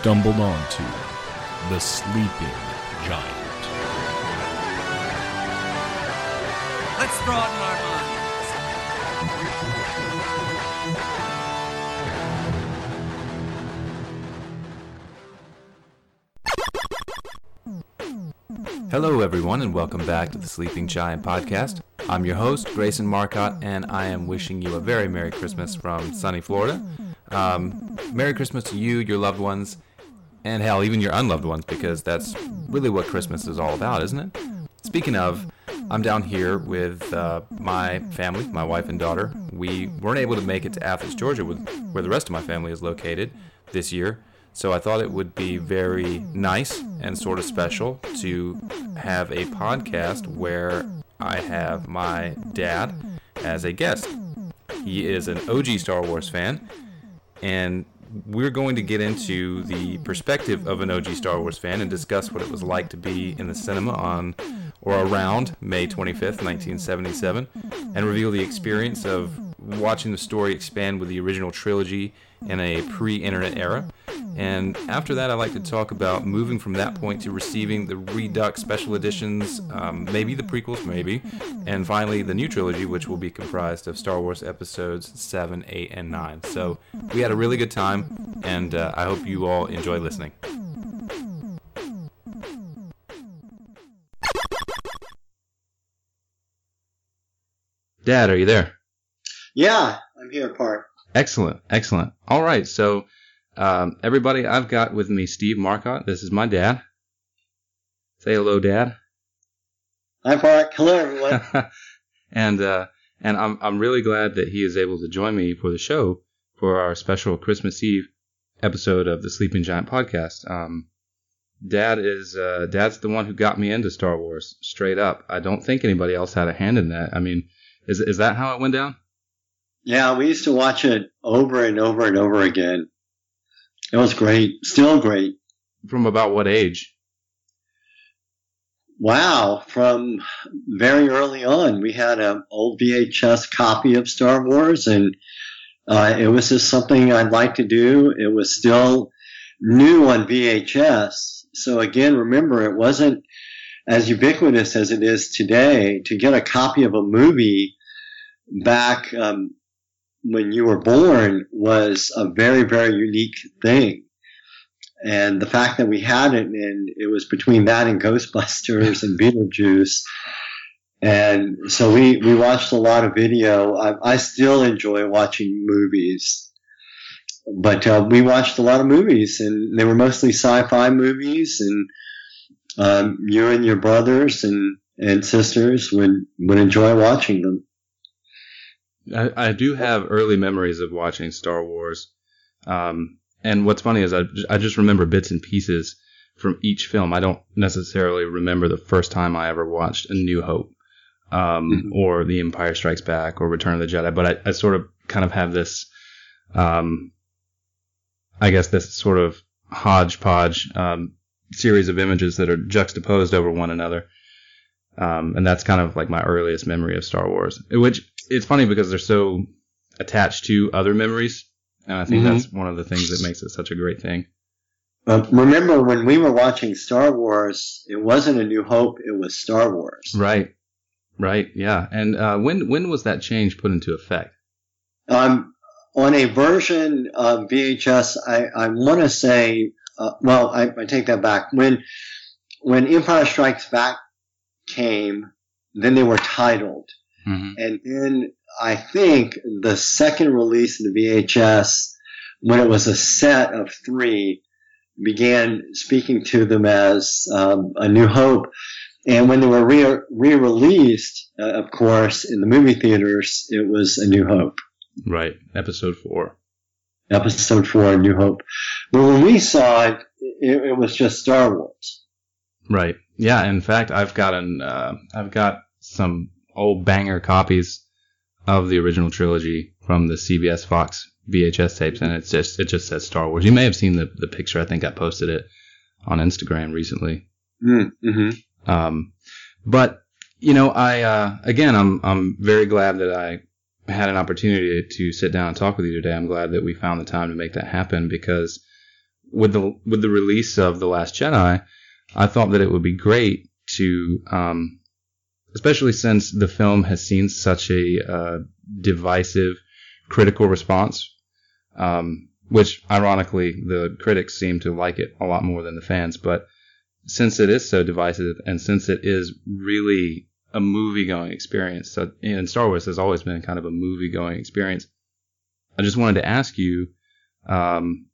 stumbled onto the Sleeping Giant. Let's broaden our minds. Hello, everyone, and welcome back to the Sleeping Giant podcast. I'm your host, Grayson Marcotte, and I am wishing you a very Merry Christmas from sunny Florida. Um, Merry Christmas to you, your loved ones, and hell, even your unloved ones, because that's really what Christmas is all about, isn't it? Speaking of, I'm down here with uh, my family, my wife and daughter. We weren't able to make it to Athens, Georgia, with, where the rest of my family is located this year. So I thought it would be very nice and sort of special to have a podcast where I have my dad as a guest. He is an OG Star Wars fan, and we're going to get into the perspective of an OG Star Wars fan and discuss what it was like to be in the cinema on or around May 25th, 1977, and reveal the experience of watching the story expand with the original trilogy in a pre internet era. And after that, I like to talk about moving from that point to receiving the Redux special editions, um, maybe the prequels, maybe, and finally the new trilogy, which will be comprised of Star Wars episodes 7, 8, and 9. So we had a really good time, and uh, I hope you all enjoy listening. Dad, are you there? Yeah, I'm here, Part. Excellent, excellent. All right, so um, everybody, I've got with me Steve Marcotte. This is my dad. Say hello, Dad. Hi, Park. Hello, everyone. and uh, and I'm I'm really glad that he is able to join me for the show for our special Christmas Eve episode of the Sleeping Giant podcast. Um, Dad is uh, Dad's the one who got me into Star Wars straight up. I don't think anybody else had a hand in that. I mean, is is that how it went down? Yeah, we used to watch it over and over and over again. It was great. Still great. From about what age? Wow, from very early on, we had an old VHS copy of Star Wars, and uh, it was just something I'd like to do. It was still new on VHS. So again, remember, it wasn't as ubiquitous as it is today. To get a copy of a movie back um, when you were born was a very, very unique thing. And the fact that we had it and it was between that and Ghostbusters and Beetlejuice. And so we, we watched a lot of video. I, I still enjoy watching movies, but uh, we watched a lot of movies and they were mostly sci-fi movies and um, you and your brothers and, and sisters would, would enjoy watching them. I, I do have early memories of watching Star Wars. Um, and what's funny is I, I just remember bits and pieces from each film. I don't necessarily remember the first time I ever watched A New Hope, um, mm-hmm. or The Empire Strikes Back, or Return of the Jedi. But I, I sort of kind of have this, um, I guess this sort of hodgepodge um, series of images that are juxtaposed over one another. Um, and that's kind of like my earliest memory of Star Wars, which it's funny because they're so attached to other memories, and I think mm-hmm. that's one of the things that makes it such a great thing. Uh, remember when we were watching Star Wars, it wasn't A New Hope; it was Star Wars. Right, right, yeah. And uh, when when was that change put into effect? Um, on a version of VHS, I, I want to say, uh, well, I, I take that back. When when Empire Strikes Back came, then they were titled. Mm-hmm. And then I think the second release of the VHS, when it was a set of three, began speaking to them as um, A New Hope. And when they were re- re-released, uh, of course, in the movie theaters, it was A New Hope. Right, episode four. Episode four, A New Hope. But when we saw it, it, it was just Star Wars. Right. Yeah. In fact, I've got an uh, I've got some old banger copies of the original trilogy from the CBS Fox VHS tapes, and it's just it just says Star Wars. You may have seen the the picture. I think I posted it on Instagram recently. Mm, mm-hmm. Um, but you know, I uh, again, I'm I'm very glad that I had an opportunity to sit down and talk with you today. I'm glad that we found the time to make that happen because with the with the release of the Last Jedi, I thought that it would be great to, um, especially since the film has seen such a uh, divisive critical response, um, which ironically the critics seem to like it a lot more than the fans, but since it is so divisive and since it is really a movie going experience, so in Star Wars has always been kind of a movie going experience. I just wanted to ask you, um,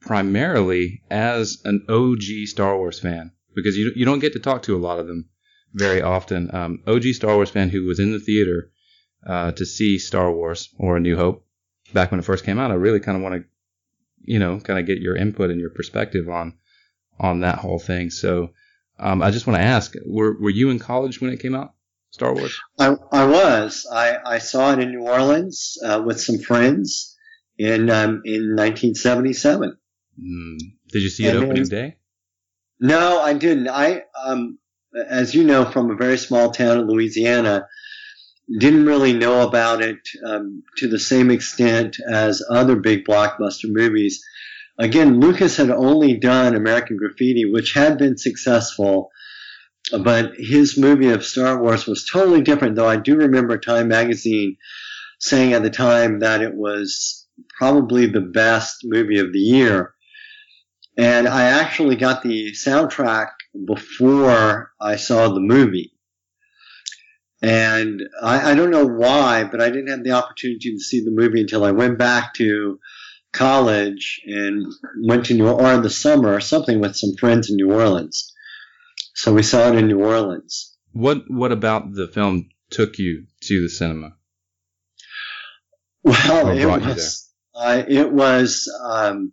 primarily as an OG Star Wars fan, because you you don't get to talk to a lot of them very often. Um, OG Star Wars fan who was in the theater uh, to see Star Wars or A New Hope back when it first came out. I really kind of want to, you know, kind of get your input and your perspective on on that whole thing. So um, I just want to ask: Were were you in college when it came out, Star Wars? I, I was. I, I saw it in New Orleans uh, with some friends in um, in 1977. Mm. Did you see it opening day? No, I didn't. I, um, as you know, from a very small town in Louisiana, didn't really know about it um, to the same extent as other big blockbuster movies. Again, Lucas had only done American Graffiti, which had been successful, but his movie of Star Wars was totally different. Though I do remember Time Magazine saying at the time that it was probably the best movie of the year. And I actually got the soundtrack before I saw the movie. And I, I, don't know why, but I didn't have the opportunity to see the movie until I went back to college and went to New Orleans in the summer or something with some friends in New Orleans. So we saw it in New Orleans. What what about the film took you to the cinema? Well, it was, uh, it was um,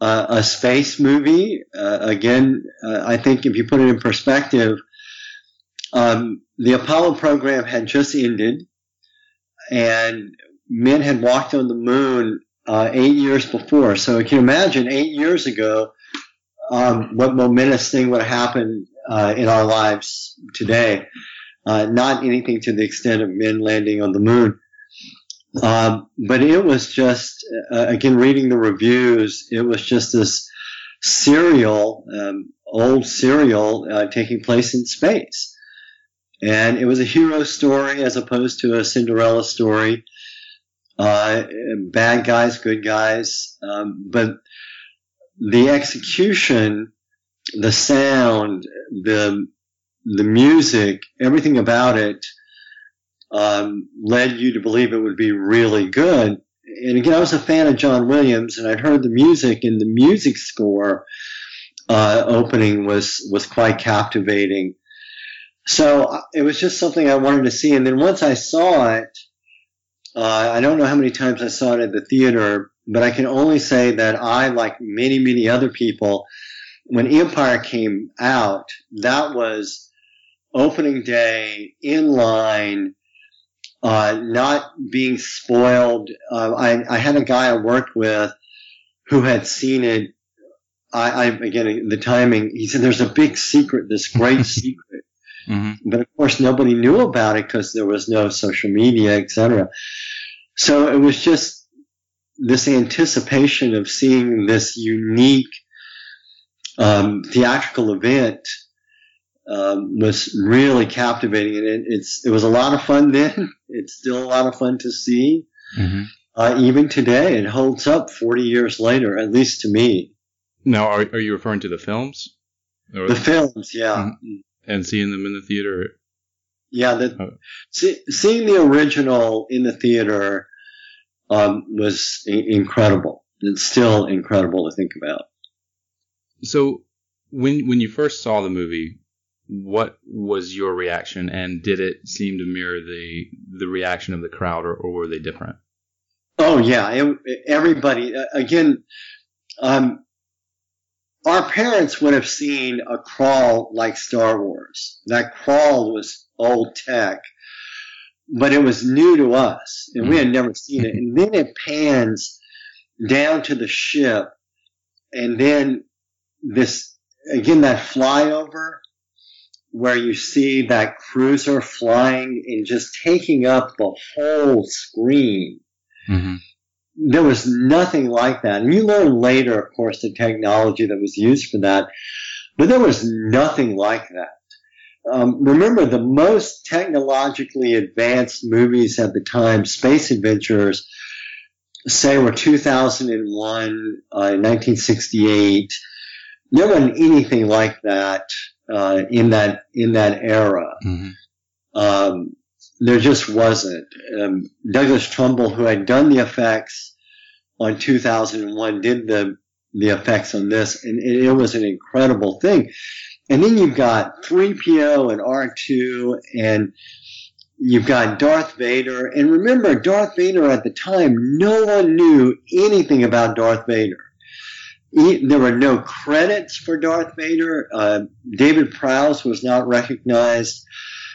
uh, a space movie. Uh, again, uh, I think if you put it in perspective, um, the Apollo program had just ended, and men had walked on the moon uh, eight years before. So you can imagine eight years ago um, what momentous thing would happen uh, in our lives today. Uh, not anything to the extent of men landing on the moon. Um, but it was just, uh, again, reading the reviews, it was just this serial, um, old serial uh, taking place in space. And it was a hero story as opposed to a Cinderella story. Uh, bad guys, good guys. Um, but the execution, the sound, the, the music, everything about it, um, led you to believe it would be really good. And again, I was a fan of John Williams, and I'd heard the music, and the music score uh, opening was was quite captivating. So uh, it was just something I wanted to see. And then once I saw it, uh, I don't know how many times I saw it at the theater, but I can only say that I, like many, many other people, when Empire came out, that was opening day in line uh, not being spoiled. Uh, I, I had a guy I worked with who had seen it. I, I again the timing. He said there's a big secret, this great secret, mm-hmm. but of course nobody knew about it because there was no social media, etc. So it was just this anticipation of seeing this unique um, theatrical event um, was really captivating, and it, it's it was a lot of fun then. It's still a lot of fun to see. Mm-hmm. Uh, even today, it holds up 40 years later, at least to me. Now, are, are you referring to the films? Or the films, yeah. Mm-hmm. And seeing them in the theater? Yeah, the, oh. see, seeing the original in the theater um, was I- incredible. It's still incredible to think about. So, when when you first saw the movie, what was your reaction, and did it seem to mirror the the reaction of the crowd, or, or were they different? Oh yeah, it, everybody again. Um, our parents would have seen a crawl like Star Wars. That crawl was old tech, but it was new to us, and we had mm-hmm. never seen it. And then it pans down to the ship, and then this again that flyover where you see that cruiser flying and just taking up the whole screen. Mm-hmm. There was nothing like that. And you learn later, of course, the technology that was used for that, but there was nothing like that. Um, remember, the most technologically advanced movies at the time, space adventures, say were 2001, uh, 1968. There wasn't anything like that uh, in that in that era. Mm-hmm. Um, there just wasn't. Um, Douglas Trumbull, who had done the effects on 2001, did the the effects on this, and it, it was an incredible thing. And then you've got 3PO and R2, and you've got Darth Vader. And remember, Darth Vader at the time, no one knew anything about Darth Vader. He, there were no credits for Darth Vader. Uh, David Prowse was not recognized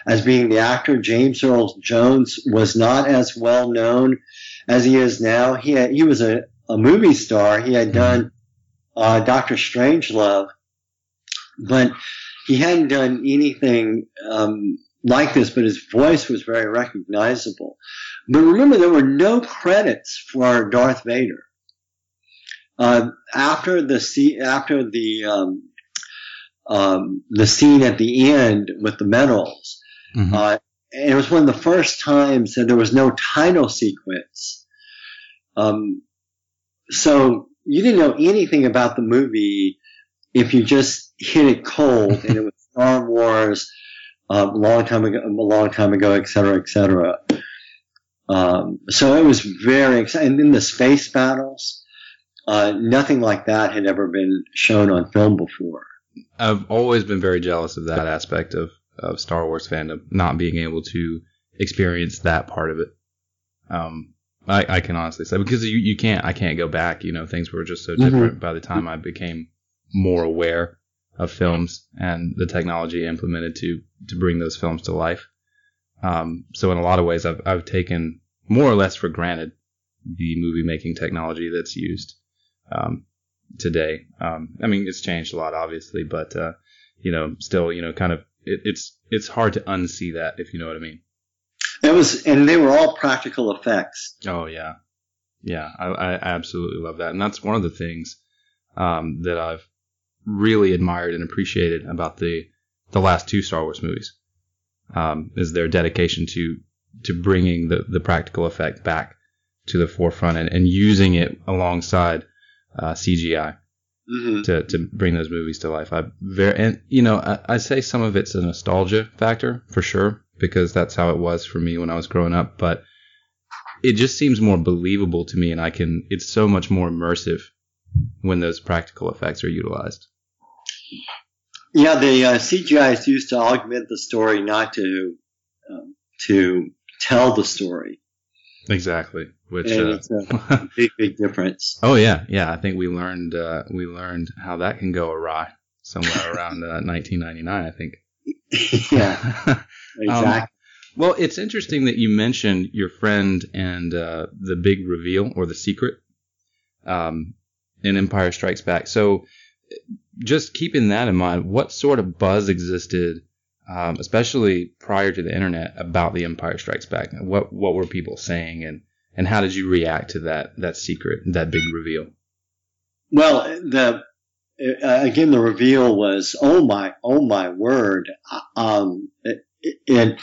as being the actor. James Earl Jones was not as well known as he is now. He had, he was a, a movie star. He had done uh, Doctor Strangelove, but he hadn't done anything um, like this. But his voice was very recognizable. But remember, there were no credits for Darth Vader. Uh, after the after the um, um, the scene at the end with the medals, Mm-hmm. uh, and it was one of the first times that there was no title sequence. Um, so you didn't know anything about the movie if you just hit it cold and it was Star Wars a long time ago, a long time ago, et cetera, et cetera. Um, so it was very exciting. And then the space battles, uh, nothing like that had ever been shown on film before. I've always been very jealous of that aspect of, of Star Wars fandom, not being able to experience that part of it. Um, I, I can honestly say because you, you can't I can't go back. You know, things were just so different by the time I became more aware of films and the technology implemented to to bring those films to life. Um, so in a lot of ways, I've I've taken more or less for granted the movie making technology that's used um, today. Um, I mean, it's changed a lot, obviously, but uh, you know, still, you know, kind of it, it's it's hard to unsee that if you know what I mean. It was, and they were all practical effects. Oh yeah, yeah, I, I absolutely love that, and that's one of the things um, that I've really admired and appreciated about the the last two Star Wars movies um, is their dedication to to bringing the the practical effect back to the forefront and, and using it alongside uh, CGI hmm to, to bring those movies to life. I very and you know I, I say some of it's a nostalgia factor for sure because that's how it was for me when I was growing up. But it just seems more believable to me, and I can. It's so much more immersive when those practical effects are utilized. Yeah, the uh, CGI is used to augment the story, not to um, to tell the story. Exactly. Which. Uh, it's a big, big difference. oh yeah, yeah. I think we learned uh, we learned how that can go awry somewhere around uh, 1999. I think. yeah, exactly. Well, it's interesting that you mentioned your friend and uh, the big reveal or the secret um, in Empire Strikes Back. So, just keeping that in mind, what sort of buzz existed, um, especially prior to the internet, about the Empire Strikes Back? What what were people saying, and and how did you react to that that secret, that big reveal? Well, the uh, again, the reveal was oh my, oh my word. Um, it, it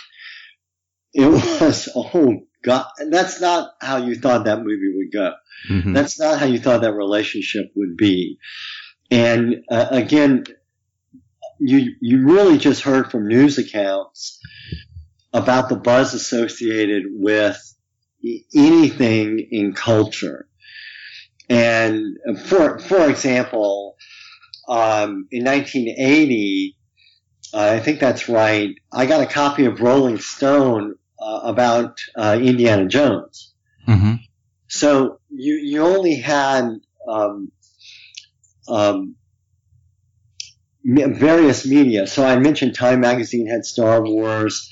it was oh god. That's not how you thought that movie would go. Mhm. That's not how you thought that relationship would be. And uh, again, you you really just heard from news accounts about the buzz associated with anything in culture. And for for example, um, in 1980, uh, I think that's right. I got a copy of Rolling Stone uh, about uh, Indiana Jones. Mhm. So you you only had um, um, various media. So I mentioned Time Magazine had Star Wars.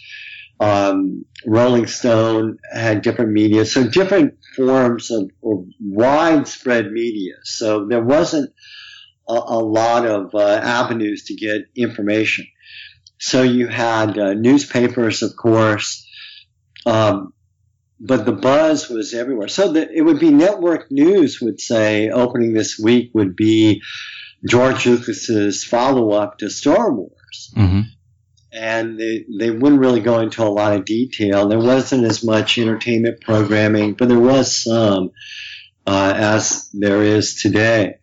Um, Rolling Stone had different media, so different forms of, of widespread media. So there wasn't a, a lot of uh, avenues to get information. so you had uh, newspapers, of course, um, but the buzz was everywhere. So that it would be network news would say opening this week would be George Lucas's follow up to Star Wars. Mm-hmm. And they, they wouldn't really go into a lot of detail. There wasn't as much entertainment programming, but there was some, uh, as there is today.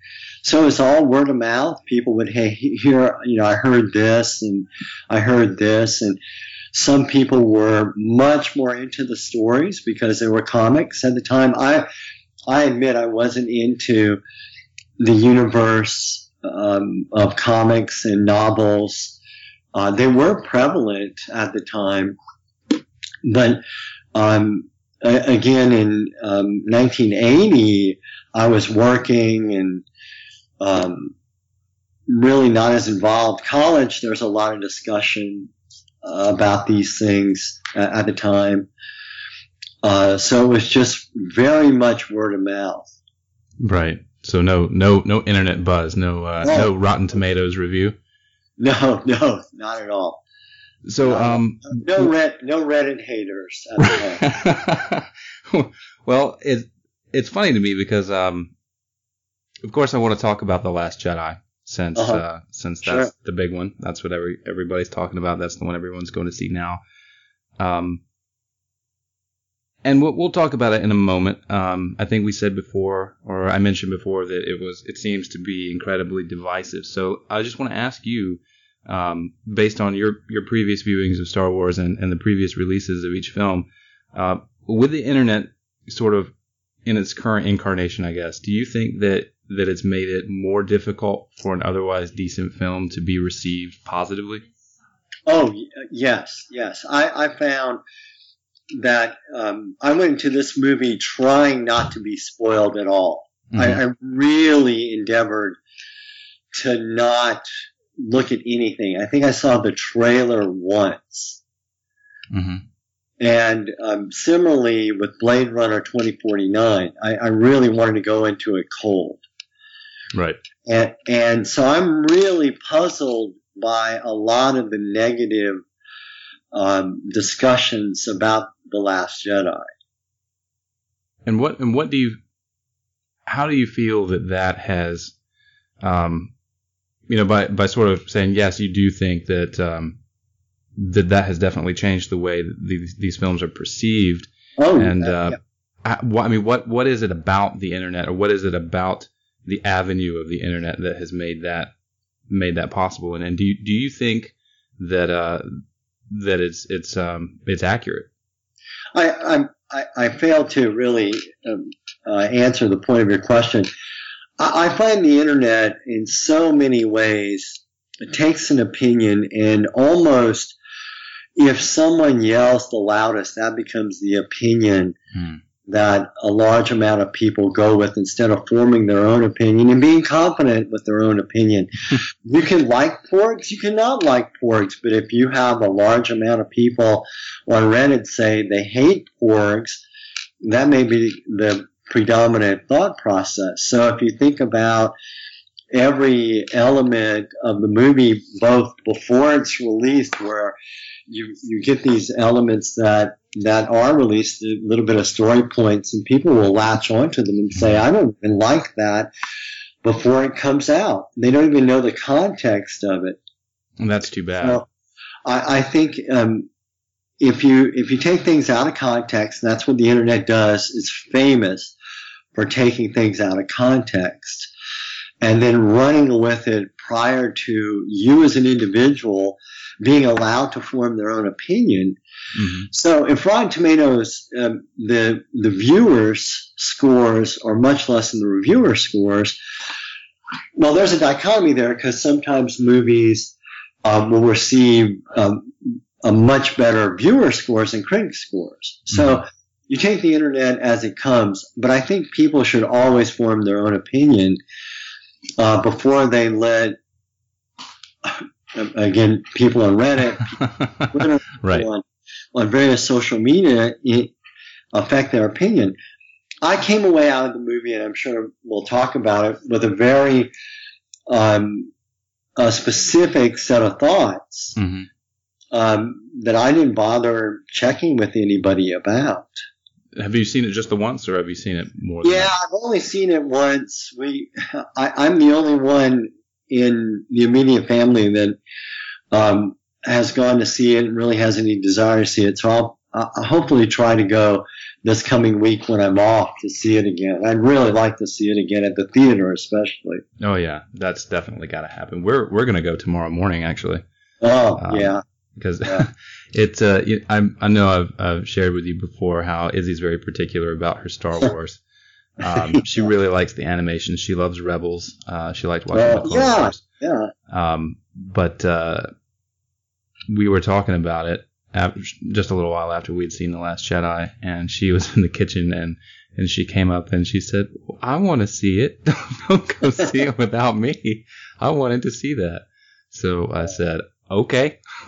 So it's all word of mouth. People would, hey, hear, you know, I heard this and I heard this. And some people were much more into the stories because there were comics at the time. I, I admit I wasn't into the universe um, of comics and novels. Uh, they were prevalent at the time, but um, again in um, 1980, I was working and um, really not as involved. College, there's a lot of discussion uh, about these things at, at the time. Uh, so it was just very much word of mouth. Right. So no, no, no internet buzz, no, uh, no. no Rotten Tomatoes review. No, no, not at all. So, uh, um, no red, no Reddit haters. well, it's it's funny to me because, um, of course, I want to talk about the Last Jedi since Uh-huh. uh, since that's Sure. the big one. That's what every everybody's talking about. That's the one everyone's going to see now. Um, and we'll, we'll talk about it in a moment. Um, I think we said before, or I mentioned before, that it was it seems to be incredibly divisive. So I just want to ask you, um, based on your your previous viewings of Star Wars and, and the previous releases of each film, uh, with the internet sort of in its current incarnation, I guess, do you think that that it's made it more difficult for an otherwise decent film to be received positively? Oh yes, yes. I, I found that um, I went into this movie trying not to be spoiled at all. I, I really endeavored to not look at anything. I think I saw the trailer once. hmm And um, similarly with Blade Runner 2049, I, I really wanted to go into it cold. Right. And, and so I'm really puzzled by a lot of the negative um, discussions about The Last Jedi. And what and what do you how do you feel that that has um you know by by sort of saying yes you do think that um that that has definitely changed the way that these these films are perceived? Oh, and yeah, uh, I, wh- I mean what what is it about the internet or what is it about the avenue of the internet that has made that made that possible? And, and do you, do you think that uh that it's it's um it's accurate I, I'm- I, I failed to really um, uh, answer the point of your question. I, I find the internet in so many ways takes an opinion and almost if someone yells the loudest, that becomes the opinion Hmm. That a large amount of people go with instead of forming their own opinion and being confident with their own opinion. you can like porgs, you cannot like porgs, but if you have a large amount of people on Reddit say they hate porgs, that may be the predominant thought process. So if you think about every element of the movie, both before it's released, where you you get these elements that that are released, a little bit of story points, and people will latch onto them and say, "I don't even like that." Before it comes out, they don't even know the context of it. and that's too bad So I, I think um, if you if you take things out of context, and that's what the internet does. It's famous for taking things out of context and then running with it prior to you as an individual being allowed to form their own opinion. Mhm. So if Rotten Tomatoes, um, the the viewers scores are much less than the reviewer scores, well, there's a dichotomy there because sometimes movies um, will receive um, a much better viewer scores than critic scores. So you take the internet as it comes, but I think people should always form their own opinion uh, before they let. Again, people on Reddit, Twitter, right on, on various social media it affect their opinion. I came away out of the movie, and I'm sure we'll talk about it, with a very um, a specific set of thoughts. hmm um, that I didn't bother checking with anybody about. Have you seen it just the once, or have you seen it more? Yeah? I've only seen it once. We, I, I'm the only one in the immediate family that um, has gone to see it and really has any desire to see it. So I'll, I'll hopefully try to go this coming week when I'm off to see it again. I'd really like to see it again at the theater, especially. Oh yeah, that's definitely got to happen. We're we're gonna go tomorrow morning actually. Oh Um, yeah, because Yeah. it's uh I I know I've, I've shared with you before how Izzy's very particular about her Star Wars. Um, she really likes the animation. She loves Rebels. Uh, she liked watching the Clone yeah. Wars. yeah. Um, but uh, we were talking about it after, just a little while after we'd seen the Last Jedi, and she was in the kitchen and. And she came up and she said, "I want to see it. Don't go see it without me. I wanted to see that." So I said, "Okay."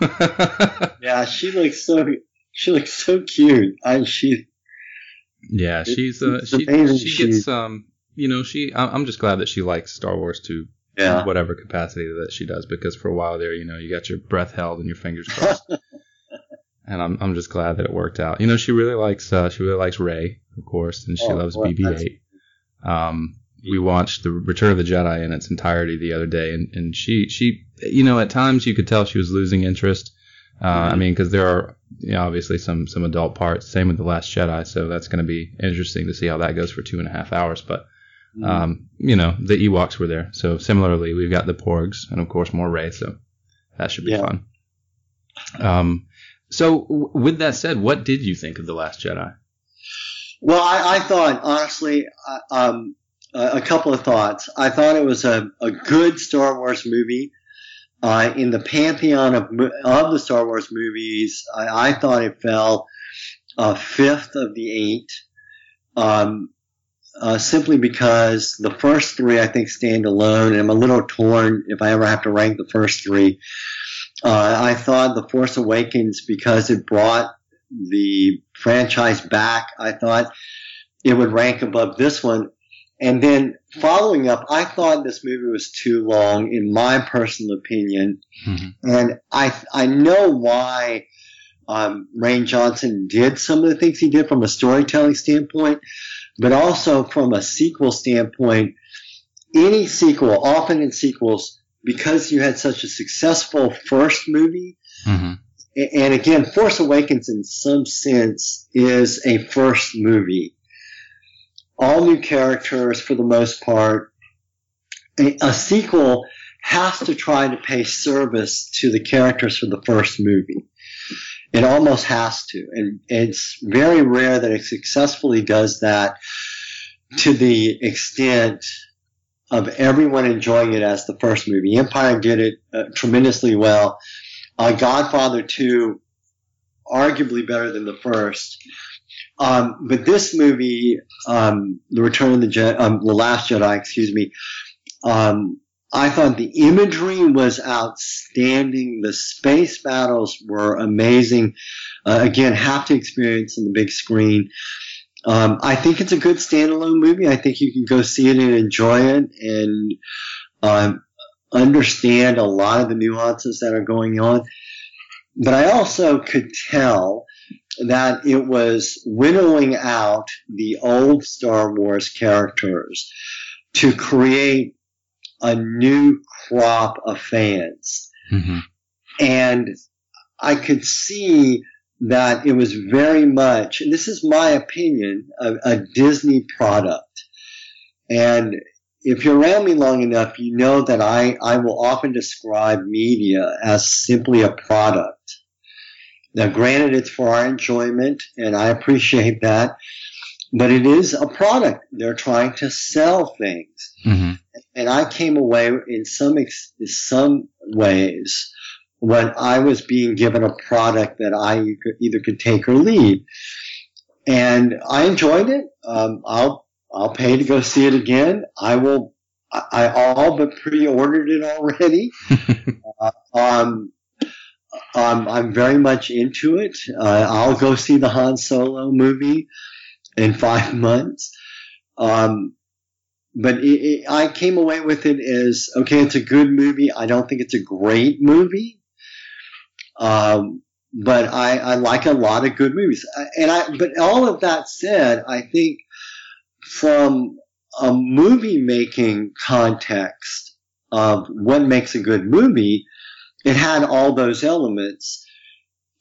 Yeah, she looks so she looks so cute. I she Yeah, she's uh, she she gets um you know she I- I'm just glad that she likes Star Wars to yeah whatever capacity that she does because for a while there you know you got your breath held and your fingers crossed and I'm I'm just glad that it worked out. You know she really likes uh, she really likes Rey of course and she Oh, loves well, BB-8. Um, we watched the Return of the Jedi in its entirety the other day and and she she you know at times you could tell she was losing interest. Uh, I Mhm. mean, because there are you know, obviously some some adult parts. Same with the Last Jedi, so that's going to be interesting to see how that goes for two and a half hours. But um, you know, the Ewoks were there, so similarly, we've got the Porgs, and of course more Rey. So that should be Yeah. fun. Um, so w- with that said, what did you think of the Last Jedi? Well, I, I thought honestly, uh, um, a, a couple of thoughts. I thought it was a, a good Star Wars movie. Uh, in the pantheon of of the Star Wars movies, I, I thought it fell uh, fifth of the eight. Um, uh, simply because the first three I think stand alone, and I'm a little torn if I ever have to rank the first three. Uh, I thought The Force Awakens because it brought the franchise back. I thought it would rank above this one. And then following up, I thought this movie was too long, in my personal opinion. Mhm. And I I know why um, Rian Johnson did some of the things he did from a storytelling standpoint, but also from a sequel standpoint. Any sequel, often in sequels, because you had such a successful first movie, Mm-hmm. and again, Force Awakens in some sense is a first movie. All new characters for the most part. A, a sequel has to try to pay service to the characters from the first movie. It almost has to. And it's very rare that it successfully does that to the extent of everyone enjoying it as the first movie. Empire did it uh, tremendously well. Uh, Godfather 2, arguably better than the first. Um, but this movie, um, The Return of the um, The Last Jedi, excuse me, um, I thought the imagery was outstanding. The space battles were amazing. Uh, again, have to experience in the big screen. Um, I think it's a good standalone movie. I think you can go see it and enjoy it and um, understand a lot of the nuances that are going on. But I also could tell that it was winnowing out the old Star Wars characters to create a new crop of fans. Mm-hmm. And I could see that it was very much, and this is my opinion, a, a Disney product. And if you're around me long enough, you know that I, I will often describe media as simply a product. Now, granted, it's for our enjoyment, and I appreciate that, but it is a product. They're trying to sell things Mm-hmm. and I came away in some ex- some ways when I was being given a product that I either could take or leave, and I enjoyed it. Um, I'll I'll pay to go see it again. I will. I, I all but pre-ordered it already. uh, um, I'm very much into it. Uh, I'll go see the Han Solo movie in five months. Um, but it, it, I came away with it as okay. It's a good movie. I don't think it's a great movie. Um, but I, I like a lot of good movies. And I, but all of that said, I think from a movie making context of what makes a good movie, it had all those elements,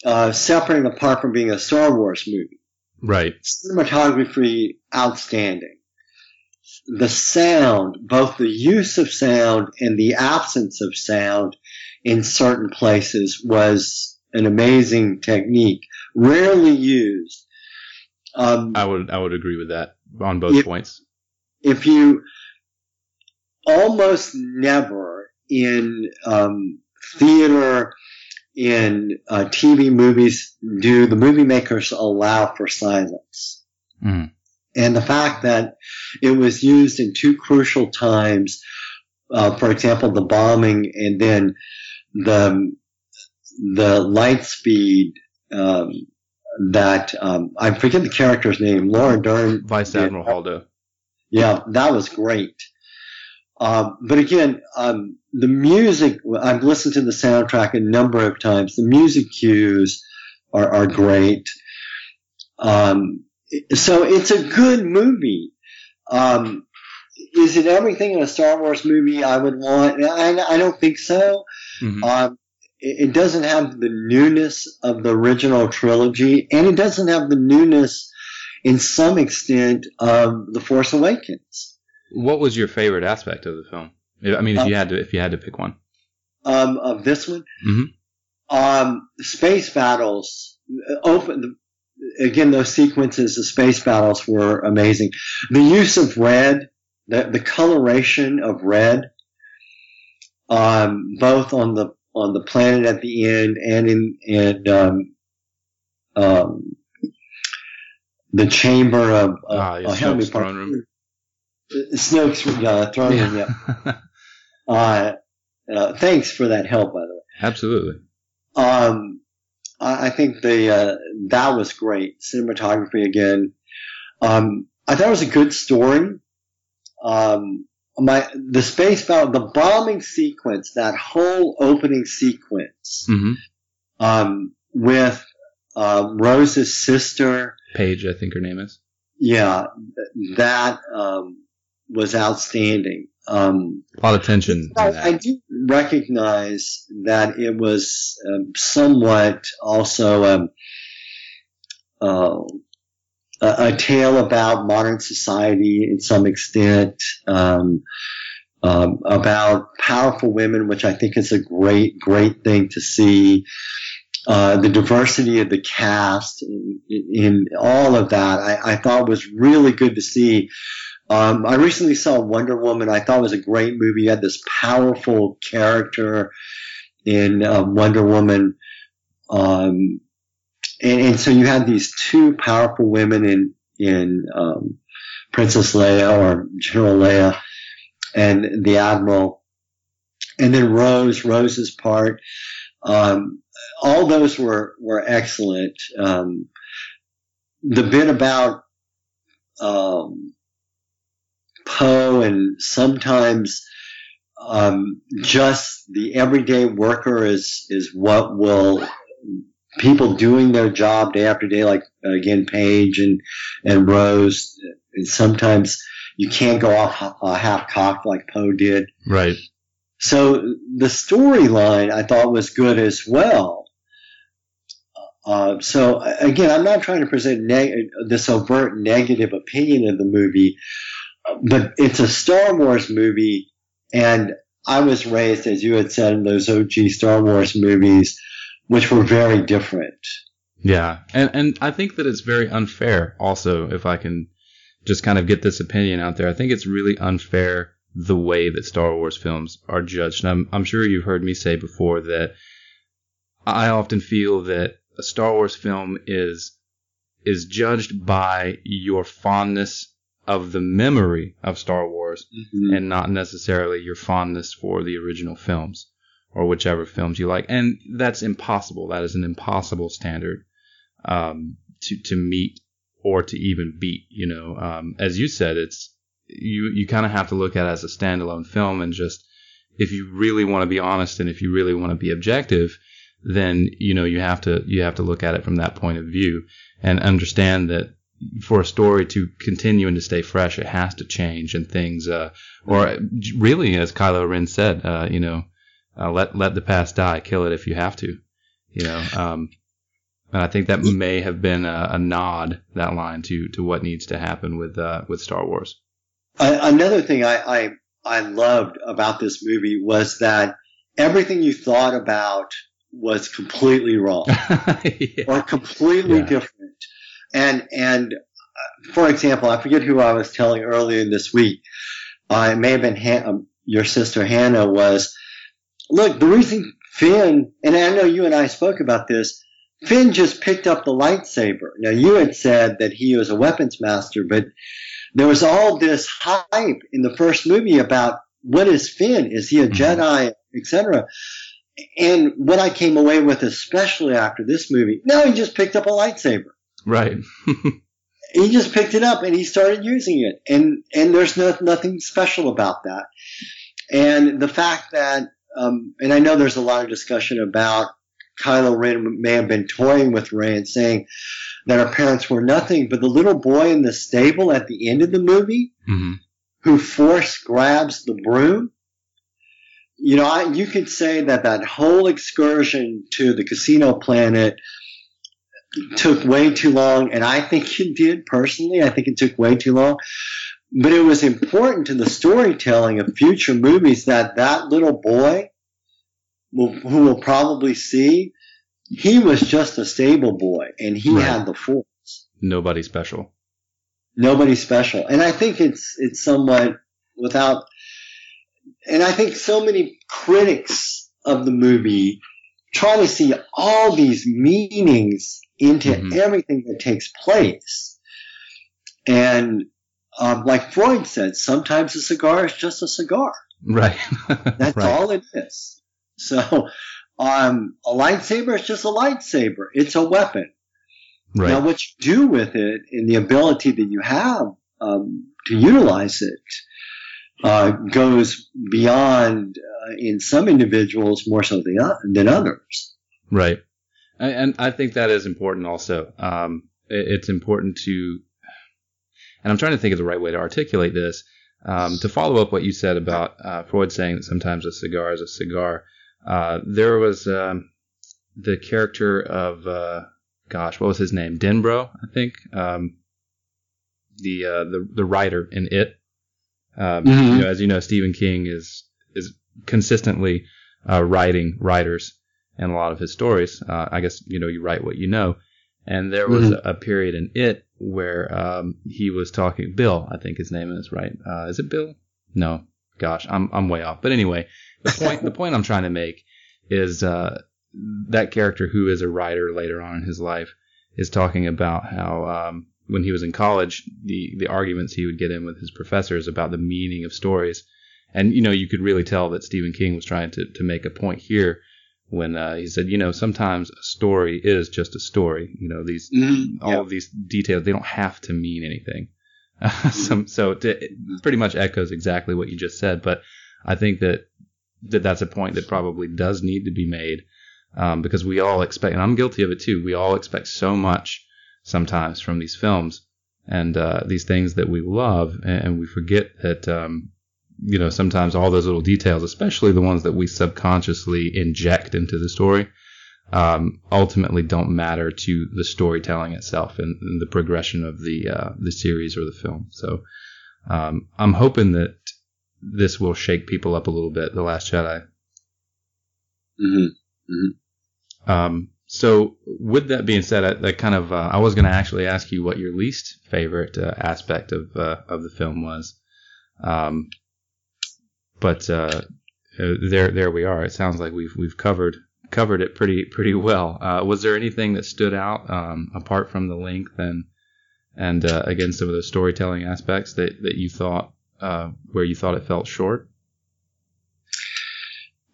uh, separate and apart from being a Star Wars movie. Right. Cinematography, outstanding. The sound, both the use of sound and the absence of sound in certain places was an amazing technique, rarely used. Um, I would I would agree with that on both If- points. if you almost never in um, theater, in uh, TV movies, do the movie makers allow for silence. Mhm. And the fact that it was used in two crucial times, uh, for example, the bombing and then the the light speed um, that um, I forget the character's name, Laura Dern. Vice. Admiral Haldo. Yeah, that was great. Um, but again, um, the music, I've listened to the soundtrack a number of times. The music cues are, are great. Um, so it's a good movie. Um, is it everything in a Star Wars movie I would want? I, I don't think so. Mhm. Um, it, it doesn't have the newness of the original trilogy, and it doesn't have the newness, in some extent, of The Force Awakens. What was your favorite aspect of the film? I mean, if you had to if you had to pick one. Um, of this one, Mhm. um, space battles. uh, Open again. Those sequences of space battles were amazing. The use of red, the the coloration of red, um, both on the on the planet at the end and in and um, um, the chamber of uh, Ah, yeah, uh, help me, Snoke's room. Snoke's uh, throne room. Yeah. Uh, uh, thanks for that help, by the way. Absolutely. Um, I, I think the uh, that was great cinematography again. Um, I thought it was a good story. Um, my the space battle, the bombing sequence, that whole opening sequence hmm um, with um, Rose's sister. Paige, I think her name is. Yeah, that um, was outstanding. Um, A lot of tension. I. I do recognize that it was um, somewhat also um, uh, a, a tale about modern society in some extent, um, um, about powerful women, which I think is a great, great thing to see. Uh, the diversity of the cast in, in all of that, I, I thought was really good to see. Um, I recently saw Wonder Woman. I thought it was a great movie. You had this powerful character in um, Wonder Woman. Um, and, and so you had these two powerful women in, in, um, Princess Leia or General Leia and the Admiral. And then Rose, Rose's part. Um, all those were, were excellent. Um, the bit about, um, Poe and sometimes um, just the everyday worker is is what will people doing their job day after day, like again Paige and and Rose, and sometimes you can't go off uh, half cocked like Poe did. Right. So the storyline I thought was good as well. Uh, so again, I'm not trying to present neg- this overt negative opinion of the movie, but it's a Star Wars movie, and I was raised, as you had said, in those OG Star Wars movies, which were very different. Yeah, and and I think that it's very unfair. Also, if I can just kind of get this opinion out there, I think it's really unfair the way that Star Wars films are judged. And I'm I'm sure you've heard me say before that I often feel that a Star Wars film is is judged by your fondness of the memory of Star Wars and not necessarily your fondness for the original films or whichever films you like. And that's impossible. That is an impossible standard um, to to meet or to even beat. You know, um, as you said, it's you you kind of have to look at it as a standalone film and just if you really want to be honest and if you really want to be objective, then you know you have to you have to look at it from that point of view and understand that for a story to continue and to stay fresh, it has to change and things, uh, or really, as Kylo Ren said, uh, you know, uh, let let the past die, kill it if you have to, you know. Um, and I think that may have been a, a, nod that line to to what needs to happen with uh, with Star Wars. Another thing I, I I loved about this movie was that everything you thought about was completely wrong yeah. or completely yeah. different. And and uh, for example, I forget who I was telling earlier this week. Uh, it may have been Han- um, your sister Hannah. Was look the reason Finn and I know you and I spoke about this. Finn just picked up the lightsaber. Now you had said that he was a weapons master, but there was all this hype in the first movie about what is Finn? Is he a mm-hmm. Jedi, etc. And what I came away with, especially after this movie, no, he just picked up a lightsaber. Right. he just picked it up and he started using it, and and there's no, nothing special about that. And the fact that, um, and I know there's a lot of discussion about Kylo Ren may have been toying with Rey and saying that her parents were nothing, but the little boy in the stable at the end of the movie, mm-hmm. who force grabs the broom, you know, I, you could say that that whole excursion to the casino planet took way too long, and I think it did personally. I think it took way too long. But it was important to the storytelling of future movies that that little boy, will, who will probably see, he was just a stable boy, and he right. had the force. Nobody special. Nobody special, and I think it's it's somewhat without and I think so many critics of the movie try to see all these meanings into mm-hmm. everything that takes place. And um, like Freud said, sometimes a cigar is just a cigar. Right. That's right. all it is. So um, a lightsaber is just a lightsaber. It's a weapon. Right. Now, what you do with it and the ability that you have um, to utilize it uh, goes beyond uh, in some individuals more so than, than others. Right. And I think that is important also. Um, it's important to, and I'm trying to think of the right way to articulate this. Um, to follow up what you said about uh, Freud saying that sometimes a cigar is a cigar, uh, there was um, the character of, uh, gosh, what was his name? Denbrough, I think. Um, the, uh, the the writer in It, um, mm-hmm. you know, as you know, Stephen King is is consistently uh, writing writers and a lot of his stories. Uh, I guess you know you write what you know, and there was mm-hmm. a, a, period in it where um, he was talking. Bill, I think his name is right. Uh, is it Bill? No, gosh, I'm I'm way off. But anyway, the point the point I'm trying to make is uh, that character who is a writer later on in his life is talking about how um, when he was in college, the the arguments he would get in with his professors about the meaning of stories, and you know you could really tell that Stephen King was trying to to make a point here when uh, he said, you know, sometimes a story is just a story. You know, these mm-hmm. all of these details they don't have to mean anything. so, so it pretty much echoes exactly what you just said, but I think that that that's a point that probably does need to be made um, because we all expect, and I'm guilty of it too. We all expect so much sometimes from these films and uh, these things that we love, and we forget that um, you know sometimes all those little details, especially the ones that we subconsciously inject into the story, um, ultimately don't matter to the storytelling itself and, and the progression of the uh, the series or the film. So um, I'm hoping that this will shake people up a little bit. The Last Jedi. Mm-hmm. Mm-hmm. Um, so, with that being said, I, that kind of uh, I was going to actually ask you what your least favorite uh, aspect of uh, of the film was, um, but uh, uh, there there we are. It sounds like we've we've covered covered it pretty pretty well. Uh, was there anything that stood out um, apart from the length and and again some of the storytelling aspects that that you thought where you thought it felt short?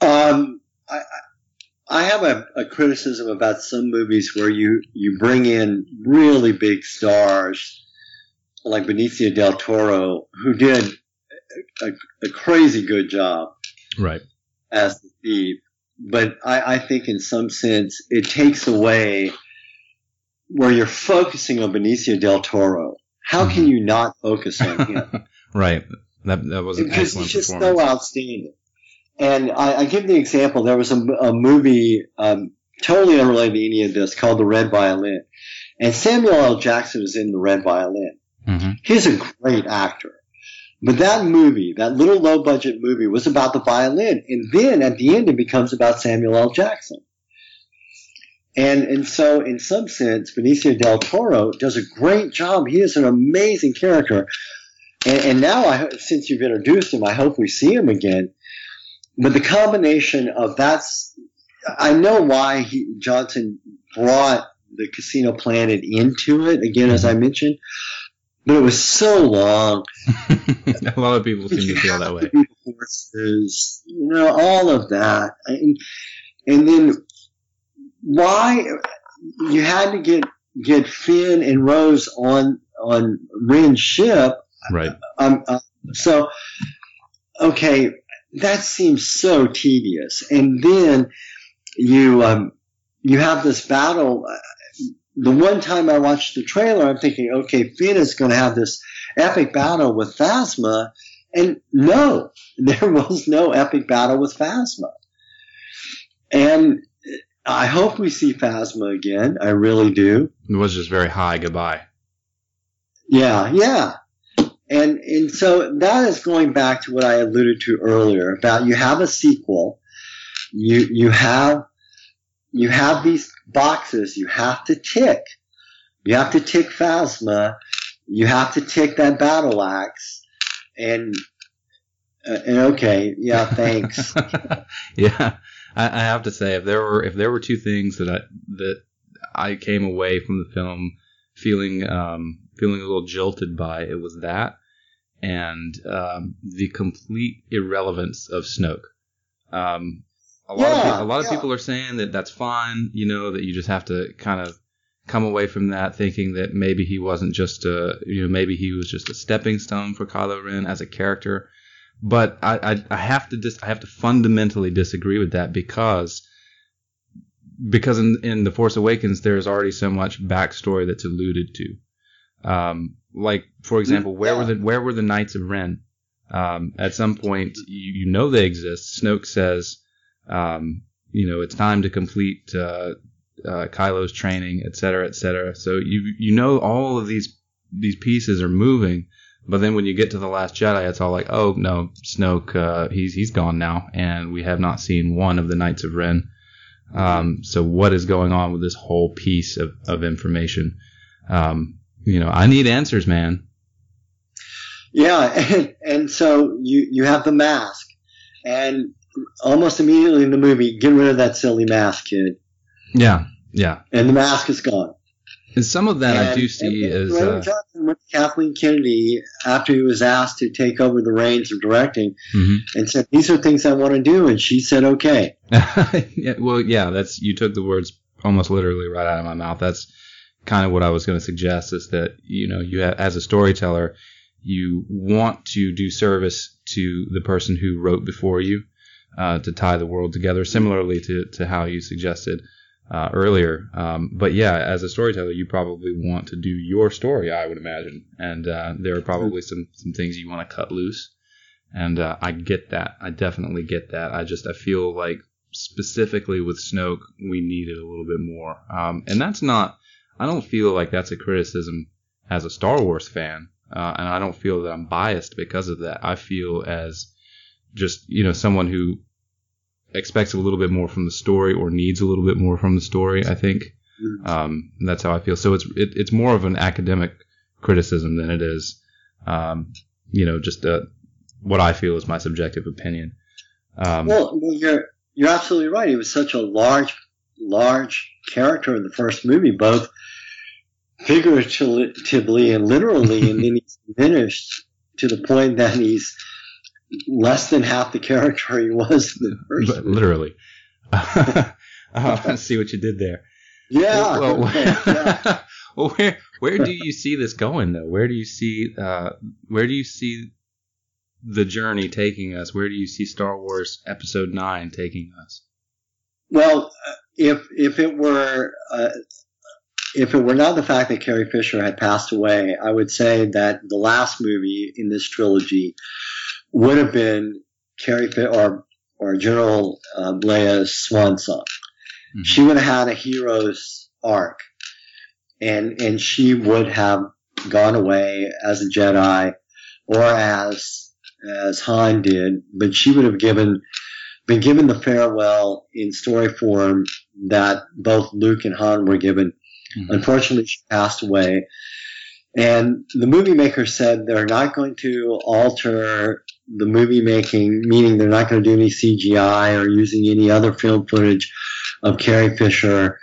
Um, I, I have a, a, criticism about some movies where you, you bring in really big stars like Benicio del Toro, who did a, a crazy good job right as the thief. but I, I think in some sense it takes away where you're focusing on Benicio del Toro. How can you not focus on him? Right. That that was an because excellent he's just so outstanding. And I, I give the example. There was a, a movie um, totally unrelated to any of this called The Red Violin, and Samuel L. Jackson is in The Red Violin. Mhm. He's a great actor. But that movie, that little low budget movie, was about the violin, and then at the end it becomes about Samuel L. Jackson. And and so in some sense, Benicio del Toro does a great job. He is an amazing character. And, and now, I, since you've introduced him, I hope we see him again. But the combination of that's, I know why he, Johnson brought the Casino Planet into it again, as I mentioned. But it was so long. a lot of people seem to feel that way. horses, you know, all of that, and, and then why you had to get get Finn and Rose on on Ren's ship. Right. Um, uh, so okay, that seems so tedious, and then you um, you have this battle. The one time I watched the trailer, I'm thinking, okay, Finn is going to have this epic battle with Phasma, and no, there was no epic battle with Phasma. And I hope we see Phasma again. I really do. It was just very high goodbye. Yeah, yeah. And and so that is going back to what I alluded to earlier about you have a sequel, you you have you have these boxes you have to tick. You have to tick Phasma, you have to tick that battle axe, and uh, and okay, yeah, thanks. yeah, I, I have to say, if there were if there were two things that I that I came away from the film feeling um, feeling a little jilted by, it was that and um, the complete irrelevance of Snoke. Um, a lot of Yeah, pe- a lot of yeah. people are saying that that's fine, you know, that you just have to kind of come away from that thinking that maybe he wasn't just a, you know, maybe he was just a stepping stone for Kylo Ren as a character. But I, I, I have to dis- I have to fundamentally disagree with that because because in, in the Force Awakens there's already so much backstory that's alluded to. Um, like for example, where were the where were the Knights of Ren? Um, at some point, you, you know they exist. Snoke says, um, you know, it's time to complete uh, uh, Kylo's training, et cetera, et cetera. So you you know all of these these pieces are moving, but then when you get to the Last Jedi, it's all like, oh no, Snoke, uh, he's he's gone now, and we have not seen one of the Knights of Ren. Um, so what is going on with this whole piece of, of information? Um, you know, I need answers, man. Yeah, and, and so you you have the mask, and almost immediately in the movie, get rid of that silly mask, kid, Yeah, yeah. and the mask is gone. And some of that I do see and as uh, Johnson went to Kathleen Kennedy after he was asked to take over the reins of directing, mhm. and said, "These are things I want to do," and she said, "Okay." yeah, well, yeah, that's you took the words almost literally right out of my mouth. That's kind of what I was going to suggest is that you know you ha- as a storyteller, you want to do service to the person who wrote before you uh, to tie the world together, similarly to to how you suggested. Uh, earlier, um, but yeah, as a storyteller, you probably want to do your story, I would imagine, and uh, there are probably some some things you want to cut loose, and uh, I get that. I definitely get that. I just I feel like specifically with Snoke, we needed a little bit more. Um, and that's not, I don't feel like that's a criticism as a Star Wars fan. Uh, and I don't feel that I'm biased because of that. I feel as just, you know, someone who expects a little bit more from the story or needs a little bit more from the story, I think. Um, and that's how I feel. So it's, it, it's more of an academic criticism than it is, um, you know, just uh what I feel is my subjective opinion. Um, Well, well, you're you're absolutely right. He was such a large, large character in the first movie, both figuratively and literally, and then he's diminished to the point that he's less than half the character he was in the first. But literally. uh, I see what you did there. Yeah. Well, yeah. well, where where do you see this going though? Where do you see uh, where do you see the journey taking us? Where do you see Star Wars Episode Nine taking us? Well, uh, if if it were uh, if it were not the fact that Carrie Fisher had passed away, I would say that the last movie in this trilogy would have been Carrie or or General uh, Leia's swan song. Mm-hmm. She would have had a hero's arc, and and she would have gone away as a Jedi or as as Han did, but she would have given been given the farewell in story form that both Luke and Han were given. Mm-hmm. Unfortunately, she passed away. And the movie maker said they're not going to alter the movie making, meaning they're not going to do any CGI or using any other film footage of Carrie Fisher.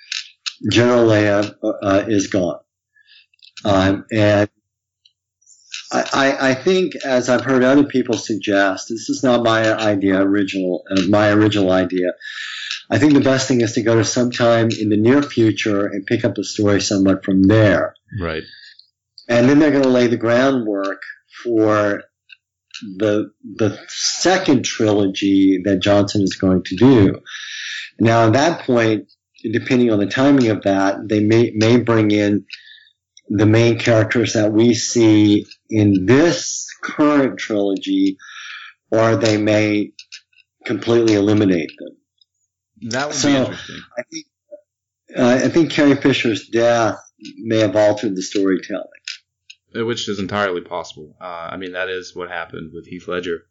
General Leia uh, is gone. Um, and I, I, think, as I've heard other people suggest, this is not my idea, original, uh, my original idea. I think the best thing is to go to sometime in the near future and pick up the story somewhat from there. Right. And then they're going to lay the groundwork for the the second trilogy that Johnson is going to do. Now, at that point, depending on the timing of that, they may may bring in the main characters that we see in this current trilogy, or they may completely eliminate them. That would so be interesting. I think, uh, I think Carrie Fisher's death may have altered the storytelling. Uh, which is entirely possible. Uh, I mean, that is what happened with Heath Ledger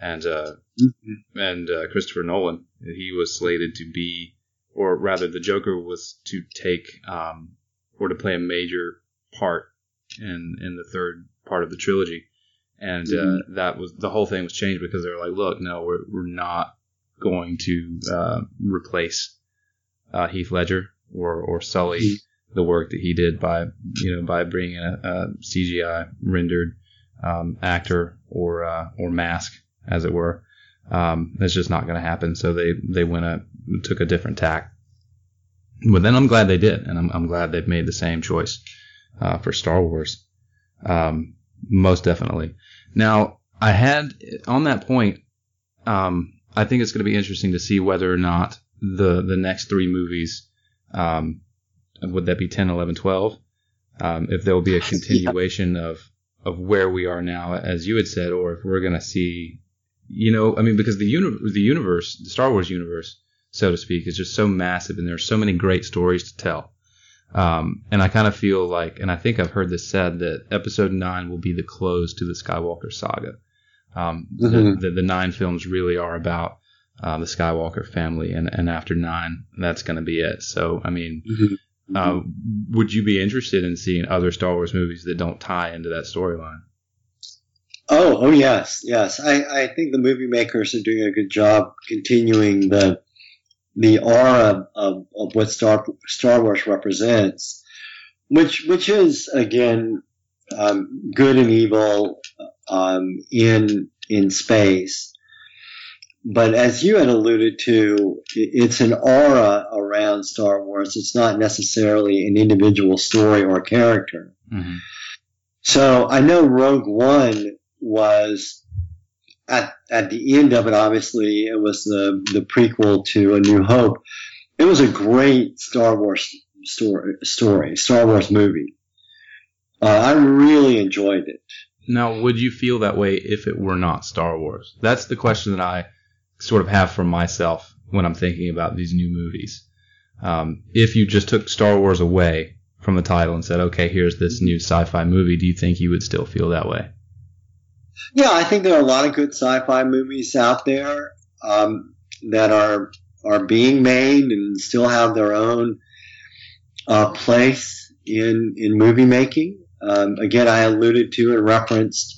and uh, mm-hmm. and uh, Christopher Nolan. He was slated to be, or rather, the Joker was to take um, or to play a major part in in the third part of the trilogy, and uh, mm-hmm. that was the whole thing was changed because they were like, look, no, we're we're not going to uh, replace Heath Ledger or or Sully. Mm-hmm the work that he did by you know by bringing a, a CGI rendered um, actor or uh, or mask as it were. Um, it's just not going to happen. So they they went a took a different tack. But then I'm glad they did, and I'm I'm glad they've made the same choice uh, for Star Wars. Um, most definitely. Now I had on that point. Um, I think it's going to be interesting to see whether or not the the next three movies um, would that be 10, 11, 12? Um, if there will be a continuation yeah. of of where we are now, as you had said, or if we're going to see, you know, I mean, because the uni- the universe, the Star Wars universe, so to speak, is just so massive, and there's so many great stories to tell. Um, and I kind of feel like, and I think I've heard this said that Episode Nine will be the close to the Skywalker saga. Um, mm-hmm. the, the, the, nine films really are about uh, the Skywalker family, and, and after nine, that's going to be it. So, I mean, mm-hmm. Uh, would you be interested in seeing other Star Wars movies that don't tie into that storyline? Oh, oh yes, yes. I, I think the movie makers are doing a good job continuing the the aura of, of what Star Star Wars represents, which which is again um, good and evil um, in in space. But as you had alluded to, it's an aura around Star Wars. It's not necessarily an individual story or character. Mm-hmm. So I know Rogue One was at at the end of it. Obviously, it was the the prequel to A New Hope. It was a great Star Wars story, story Star Wars movie. Uh, I really enjoyed it. Now, would you feel that way if it were not Star Wars? That's the question that I sort of have for myself when I'm thinking about these new movies. Um, if you just took Star Wars away from the title and said, okay, here's this new sci-fi movie, do you think you would still feel that way? Yeah, I think there are a lot of good sci-fi movies out there um, that are are being made and still have their own uh, place in in movie making. Um, again, I alluded to and referenced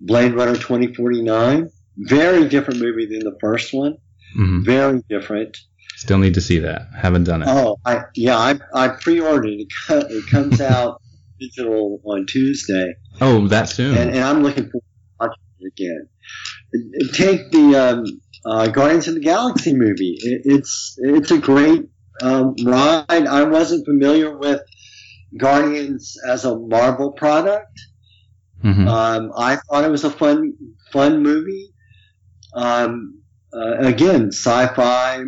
Blade Runner 2049. Very different movie than the first one. Mm-hmm. Very different. Still need to see that. Haven't done it. Oh, I, yeah, I, I pre-ordered it. It comes out digital on Tuesday. Oh, that soon. And, and I'm looking forward to watching it again. Take the um, uh, Guardians of the Galaxy movie. It, it's it's a great um, ride. I wasn't familiar with Guardians as a Marvel product. Mm-hmm. Um, I thought it was a fun fun movie. Um, uh, again, sci-fi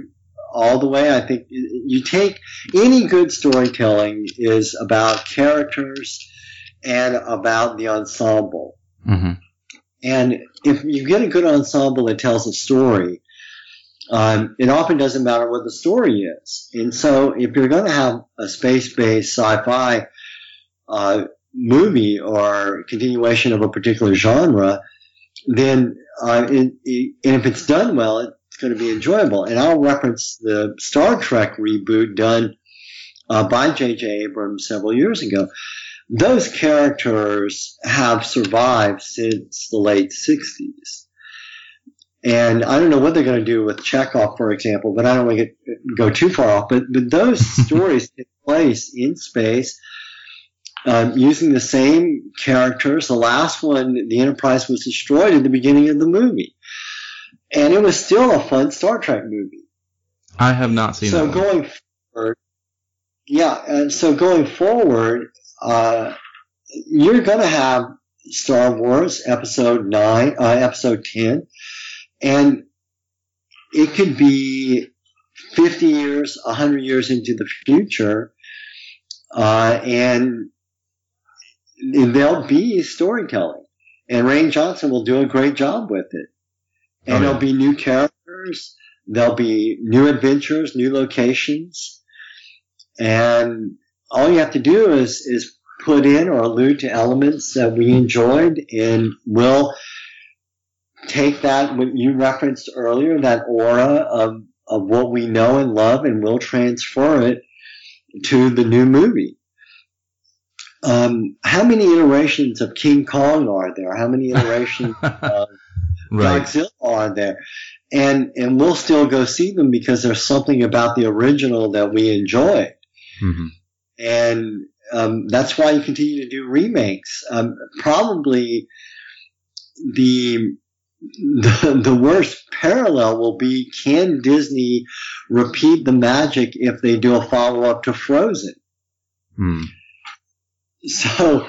all the way. I think you take any good storytelling is about characters and about the ensemble. Mm-hmm. And if you get a good ensemble that tells a story, um, it often doesn't matter what the story is. And so if you're going to have a space-based sci-fi uh, movie or continuation of a particular genre, then uh, and if it's done well, it's going to be enjoyable. And I'll reference the Star Trek reboot done uh, by J.J. Abrams several years ago. Those characters have survived since the late 60s. And I don't know what they're going to do with Chekov, for example, but I don't want to get, go too far off. But, but those stories take place in space um, using the same characters. The last one, the Enterprise was destroyed at the beginning of the movie. And it was still a fun Star Trek movie. I have not seen it. so going forward, yeah, and so going forward, uh, you're going to have Star Wars Episode Nine, uh, Episode Ten, and it could be 50 years, 100 years into the future, uh, and there'll be storytelling. And Rian Johnson will do a great job with it. And Oh, yeah. there'll be new characters, there'll be new adventures, new locations, and all you have to do is, is put in or allude to elements that we enjoyed and we'll take that what you referenced earlier, that aura of, of what we know and love, and we'll transfer it to the new movie. Um, how many iterations of King Kong are there? How many iterations of right. Godzilla are there? And and we'll still go see them because there's something about the original that we enjoy hmm and um, that's why you continue to do remakes. Um, probably the, the the worst parallel will be can Disney repeat the magic if they do a follow up to Frozen? Hmm. So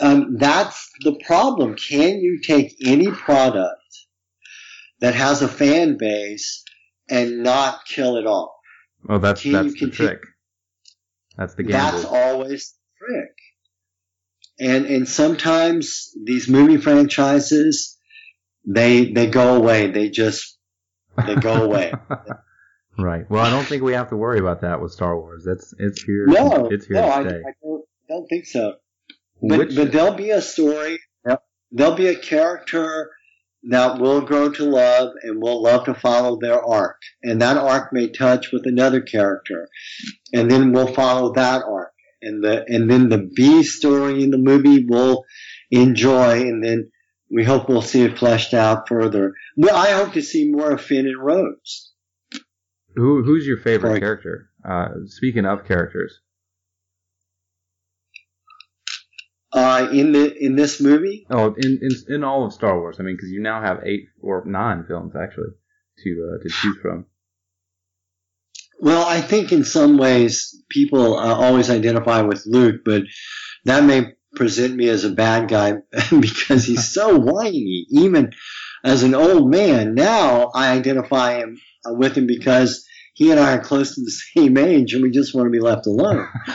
um, that's the problem. Can you take any product that has a fan base and not kill it off? Well, that's Can that's the trick. That's the gamble. That's always the trick. And and sometimes these movie franchises, they they go away. They just they go away. right. Well, I don't think we have to worry about that with Star Wars. That's it's here. no, it's here no, to I, I stay. don't, I don't think so. But Which- but there'll be a story. There'll be a character that we'll grow to love, and we'll love to follow their arc. And that arc may touch with another character, and then we'll follow that arc. And the and then the B story in the movie we'll enjoy, and then we hope we'll see it fleshed out further. Well, I hope to see more of Finn and Rose. Who who's your favorite Right. character? Uh, speaking of characters, Uh, in the in this movie, oh, in in, in all of Star Wars. I mean, because you now have eight or nine films actually to uh, to choose from. Well, I think in some ways people uh, always identify with Luke, but that may present me as a bad guy because he's so whiny, even as an old man. Now I identify him uh, with him because he and I are close to the same age, and we just want to be left alone.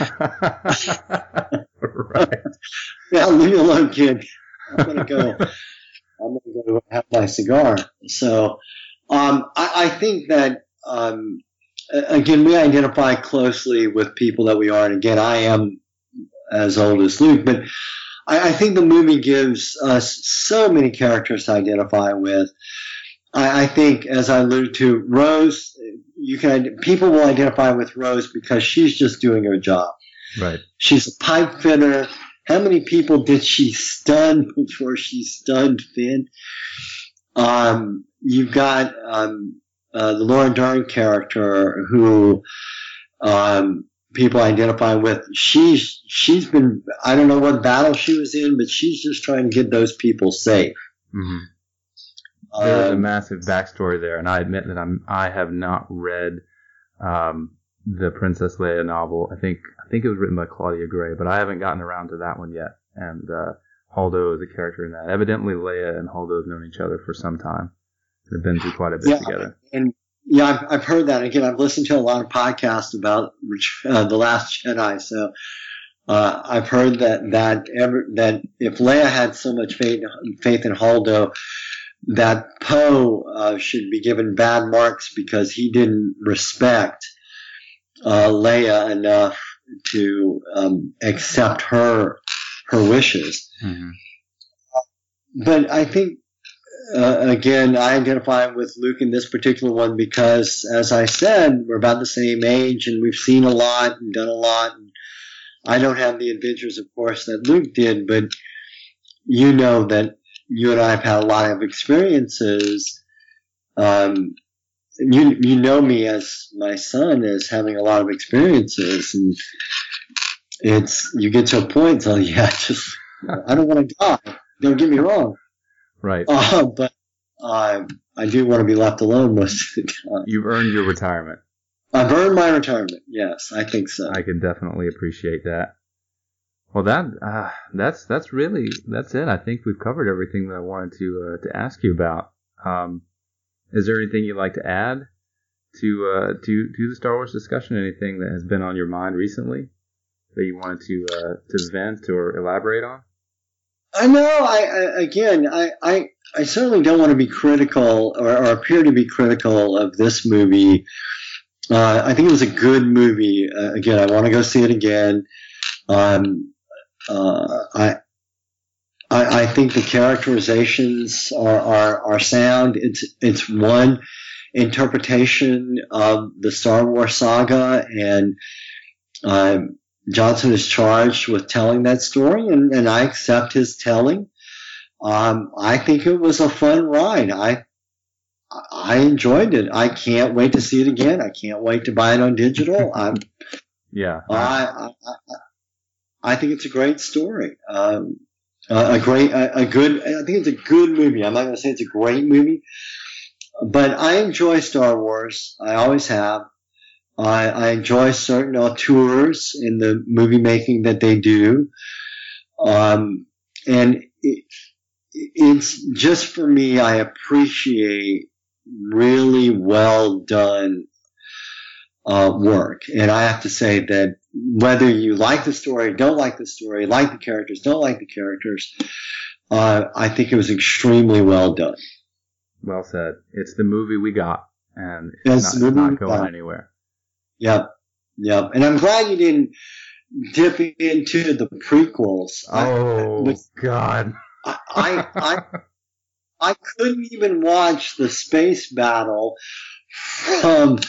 right. Yeah, leave me alone, kid. I'm gonna go. I'm gonna go have my cigar. So, um, I, I think that um, again, we identify closely with people that we are, and again, I am as old as Luke, but I, I think the movie gives us so many characters to identify with. I, I think, as I alluded to, Rose, you can people will identify with Rose because she's just doing her job. Right. She's a pipe fitter. How many people did she stun before she stunned Finn? Um, you've got um, uh, the Laura Dern character who um, people identify with. She's she's been I don't know what battle she was in, but she's just trying to get those people safe. hmm There's a Um, massive backstory there, and I admit that I'm I have not read um, the Princess Leia novel. I think I think it was written by Claudia Gray, but I haven't gotten around to that one yet. And uh, Holdo is a character in that. Evidently, Leia and Holdo have known each other for some time. They've been through quite a bit Yeah. together. and yeah, I've, I've heard that. Again, I've listened to a lot of podcasts about uh, the Last Jedi, so uh, I've heard that that ever that if Leia had so much faith faith in Holdo, that Poe uh, should be given bad marks because he didn't respect uh, Leia enough to um, accept her her wishes. Mm-hmm. But I think uh, again, I identify with Luke in this particular one because, as I said, we're about the same age and we've seen a lot and done a lot. And I don't have the adventures, of course, that Luke did, but you know that you and I have had a lot of experiences. Um, you you know me as my son as having a lot of experiences, and it's you get to a point, so yeah, just I don't want to die. Don't get me wrong. Right. Uh, but uh, I do want to be left alone most of the time. You've earned your retirement. I've earned my retirement. Yes, I think so. I can definitely appreciate that. Well, that uh, that's that's really that's it. I think we've covered everything that I wanted to uh, to ask you about. Um, is there anything you'd like to add to uh, to to the Star Wars discussion? Anything that has been on your mind recently that you wanted to uh, to vent or elaborate on? I know. I, I again, I, I, I certainly don't want to be critical or, or appear to be critical of this movie. Uh, I think it was a good movie. Uh, again, I want to go see it again. Um, uh, I, I, I think the characterizations are, are, are sound. It's, it's one interpretation of the Star Wars saga and, um, Johnson is charged with telling that story, and, and I accept his telling. Um, I think it was a fun ride. I I enjoyed it. I can't wait to see it again. I can't wait to buy it on digital. I'm, yeah, I, I, I, I think it's a great story. Um, a, great, a, a, good. I think it's a good movie. I'm not going to say it's a great movie, but I enjoy Star Wars. I always have. I, I enjoy certain auteurs in the movie making that they do. Um, and it, it's just for me, I appreciate really well done uh, work. And I have to say that whether you like the story, don't like the story, like the characters, don't like the characters, uh, I think it was extremely well done. Well said. It's the movie we got, and it's, not, not going anywhere. Yep. Yep. And I'm glad you didn't dip into the prequels. Oh, I, God. I, I, I, I couldn't even watch the space battle from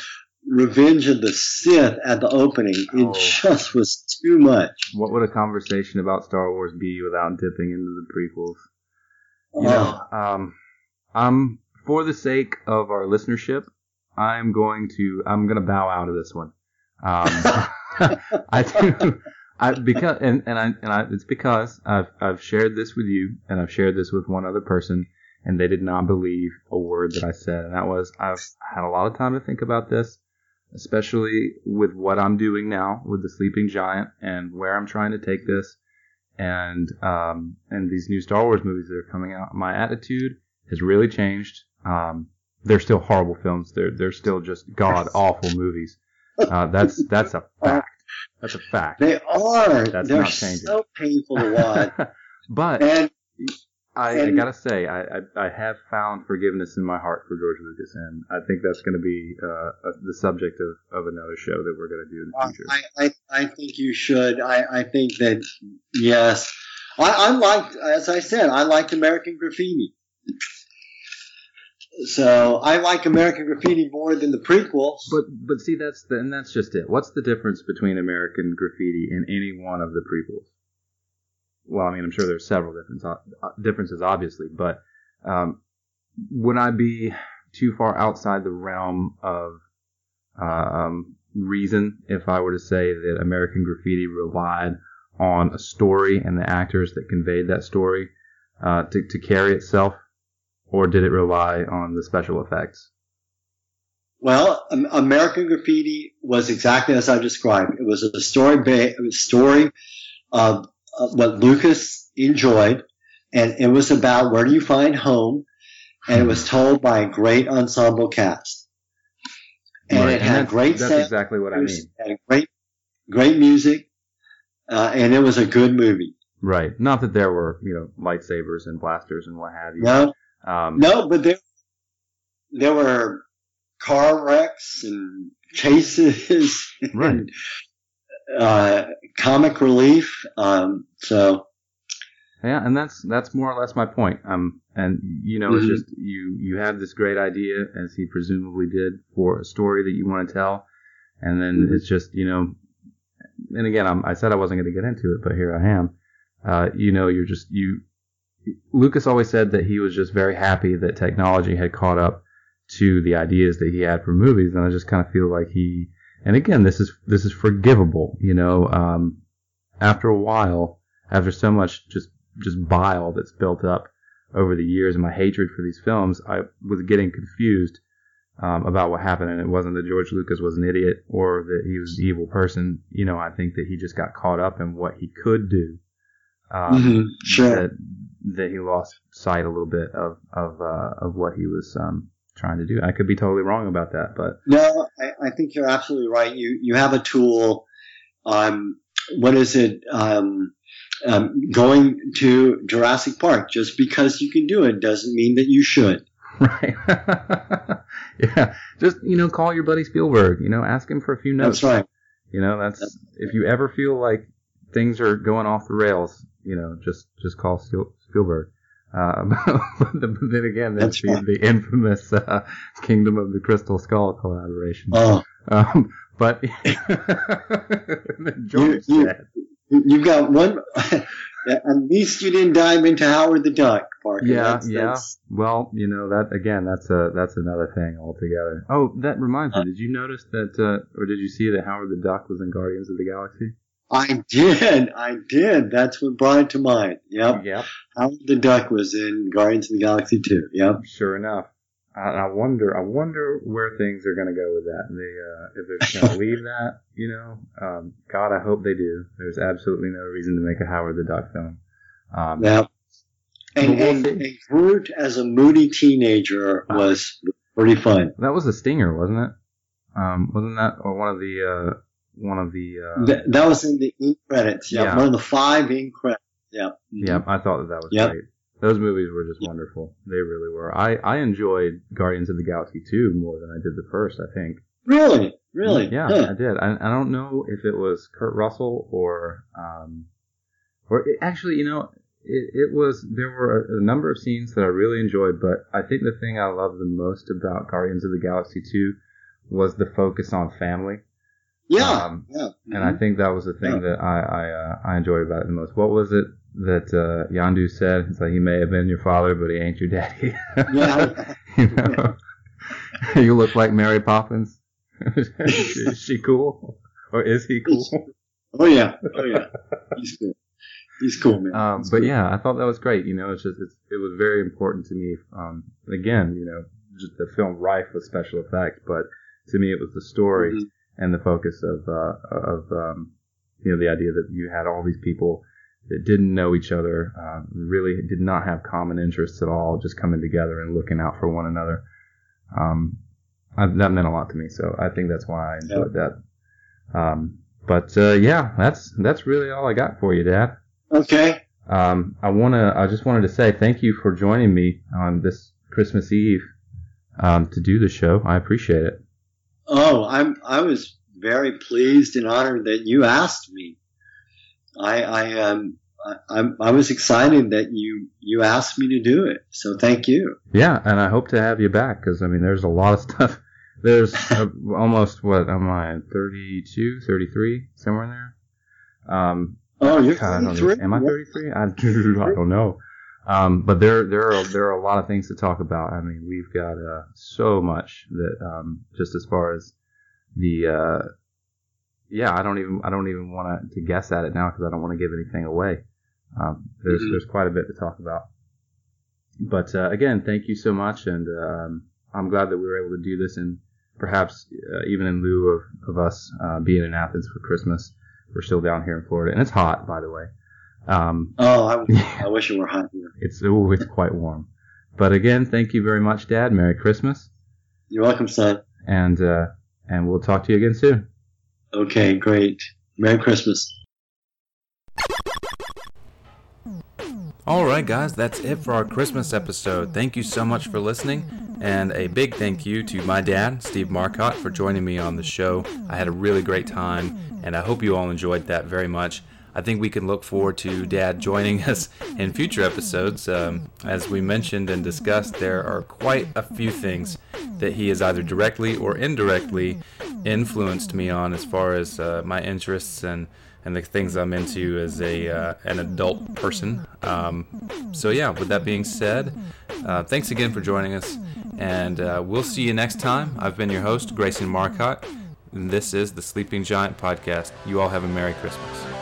Revenge of the Sith at the opening. It oh. just was too much. What would a conversation about Star Wars be without dipping into the prequels? You know, oh. um, I'm for the sake of our listenership, I'm going to I'm going to bow out of this one. Um, I do. I because and and I and I it's because I've I've shared this with you and I've shared this with one other person and they did not believe a word that I said and that was I've had a lot of time to think about this, especially with what I'm doing now with the Sleeping Giant and where I'm trying to take this and um and these new Star Wars movies that are coming out. My attitude has really changed. Um, they're still horrible films. They're they're still just god awful movies. Uh, that's that's a fact. That's a fact. They are. That's they're so painful to watch. but and, I, I, gotta say, I, I, I have found forgiveness in my heart for George Lucas, and I think that's going to be uh, a, the subject of, of another show that we're going to do in the future. I, I, I think you should. I, I think that yes, I, I liked, as I said, I liked American Graffiti. So I like American Graffiti more than the prequels. But but see that's the, and that's just it. What's the difference between American Graffiti and any one of the prequels? Well, I mean, I'm sure there's several difference, uh, differences, obviously, but um, would I be too far outside the realm of um, reason if I were to say that American Graffiti relied on a story and the actors that conveyed that story uh, to, to carry itself or did it rely on the special effects? Well, American Graffiti was exactly as I described. It was a story, ba- story of what Lucas enjoyed, and it was about where do you find home, and it was told by a great ensemble cast. and Right, it had that's, great That's sound. exactly what I mean. Had great, great music, uh, and it was a good movie. Right. Not that there were, you know, lightsabers and blasters and what have you. No, Um, no, but there, there were car wrecks and chases, Right. and uh, comic relief. Um, so Yeah, and that's that's more or less my point. Um, and you know, it's Mhm. just you you have this great idea, as he presumably did, for a story that you want to tell, and then Mhm. it's just you know, and again, I'm, I said I wasn't going to get into it, but here I am. Uh, you know, you're just you. Lucas always said that he was just very happy that technology had caught up to the ideas that he had for movies, and I just kind of feel like he. And again, this is this is forgivable, you know. Um, after a while, after so much just just bile that's built up over the years and my hatred for these films, I was getting confused um, about what happened. And it wasn't that George Lucas was an idiot or that he was an evil person. You know, I think that he just got caught up in what he could do. Um, mhm, sure. That, that he lost sight a little bit of of uh, of what he was um, trying to do. I could be totally wrong about that, but No, I, I think you're absolutely right. You you have a tool. Um, what is it? Um, um, going to Jurassic Park just because you can do it doesn't mean that you should. right, yeah, just you know, call your buddy Spielberg. You know, ask him for a few notes. That's right. You know, that's if you ever feel like things are going off the rails, you know, just just call Spielberg. Um, but then again, there's That's the, the infamous uh, Kingdom of the Crystal Skull collaboration. Oh, Um, but George You- you've got one. At least you didn't dive into Howard the Duck, Parker. Yeah, That's- yeah. that's- Well, you know that again. That's a that's another thing altogether. Oh, that reminds me. Did you notice that, uh, or did you see that Howard the Duck was in Guardians of the Galaxy? I did. I did. That's what brought it to mind. Yep. Yep. Howard the Duck was in Guardians of the Galaxy too. Yep. Sure enough. I, I wonder. I wonder where things are going to go with that. They, uh, if they're going to leave that, you know. Um, God, I hope they do. There's absolutely no reason to make a Howard the Duck film. Um, Yep. And, and, and Groot as a moody teenager Ah. was pretty fun. That was a stinger, wasn't it? Um, wasn't that or one of the uh, one of the uh, Th- that was in the ink credits. Yep. Yeah. One of the five ink credits. Yep. Yeah, I thought that that was Yep. great. Those movies were just wonderful. They really were. I, I enjoyed Guardians of the Galaxy 2 more than I did the first, I think. Really? Really? Yeah, Huh. I did. I, I don't know if it was Kurt Russell or, um, or it, actually, you know, it, it was, there were a, a number of scenes that I really enjoyed, but I think the thing I loved the most about Guardians of the Galaxy 2 was the focus on family. Yeah. Um, yeah. And I think that was the thing that I I, uh, I enjoyed about it the most. What was it that uh, Yondu said? It's like he may have been your father, but he ain't your daddy. Yeah. you know, you look like Mary Poppins. is she cool, or is he cool? oh yeah. Oh yeah. He's cool. He's cool, man. Um, He's but cool. yeah, I thought that was great. You know, it's just it's, it was very important to me. Um, again, you know, just the film rife with special effects, but to me, it was the story Mhm. And the focus of uh, of um, you know the idea that you had all these people that didn't know each other, uh, really did not have common interests at all, just coming together and looking out for one another. Um, I, that meant a lot to me, so I think that's why I enjoyed that. Um, but uh, yeah, that's that's really all I got for you, Dad. Okay. Um, I wanna, I just wanted to say thank you for joining me on this Christmas Eve um, to do the show. I appreciate it. Oh, I'm. I was very pleased and honored that you asked me. I, I um, I, I'm- I was excited that you you asked me to do it. So thank you. Yeah, and I hope to have you back because I mean, there's a lot of stuff. There's uh, almost what am I 32, 33, somewhere in there. Um, Oh, you're God, 33. Am I 33? I, I don't know. Um, but there, there are there are a lot of things to talk about. I mean, we've got uh, so much that um, just as far as the uh, yeah, I don't even I don't even want to guess at it now because I don't want to give anything away. Um, there's Mhm. there's quite a bit to talk about. But uh, again, thank you so much, and um, I'm glad that we were able to do this, and perhaps uh, even in lieu of, of us uh, being in Athens for Christmas, we're still down here in Florida, and it's hot, by the way. Um, Oh, I, I wish it were hot here. it's ooh, it's quite warm. But again, thank you very much, Dad. Merry Christmas, You're welcome, son. and uh, and we'll talk to you again soon. Okay, great. Merry Christmas. All right, guys, that's it for our Christmas episode. Thank you so much for listening, and a big thank you to my dad, Steve Marcotte, for joining me on the show. I had a really great time, and I hope you all enjoyed that very much. I think we can look forward to Dad joining us in future episodes. Um, as we mentioned and discussed, there are quite a few things that he has either directly or indirectly influenced me on as far as uh, my interests and and the things I'm into as a uh, an adult person. Um, so yeah, with that being said, uh, thanks again for joining us, and uh, we'll see you next time. I've been your host, Grayson Marcotte, and this is the Sleeping Giant podcast. You all have a Merry Christmas.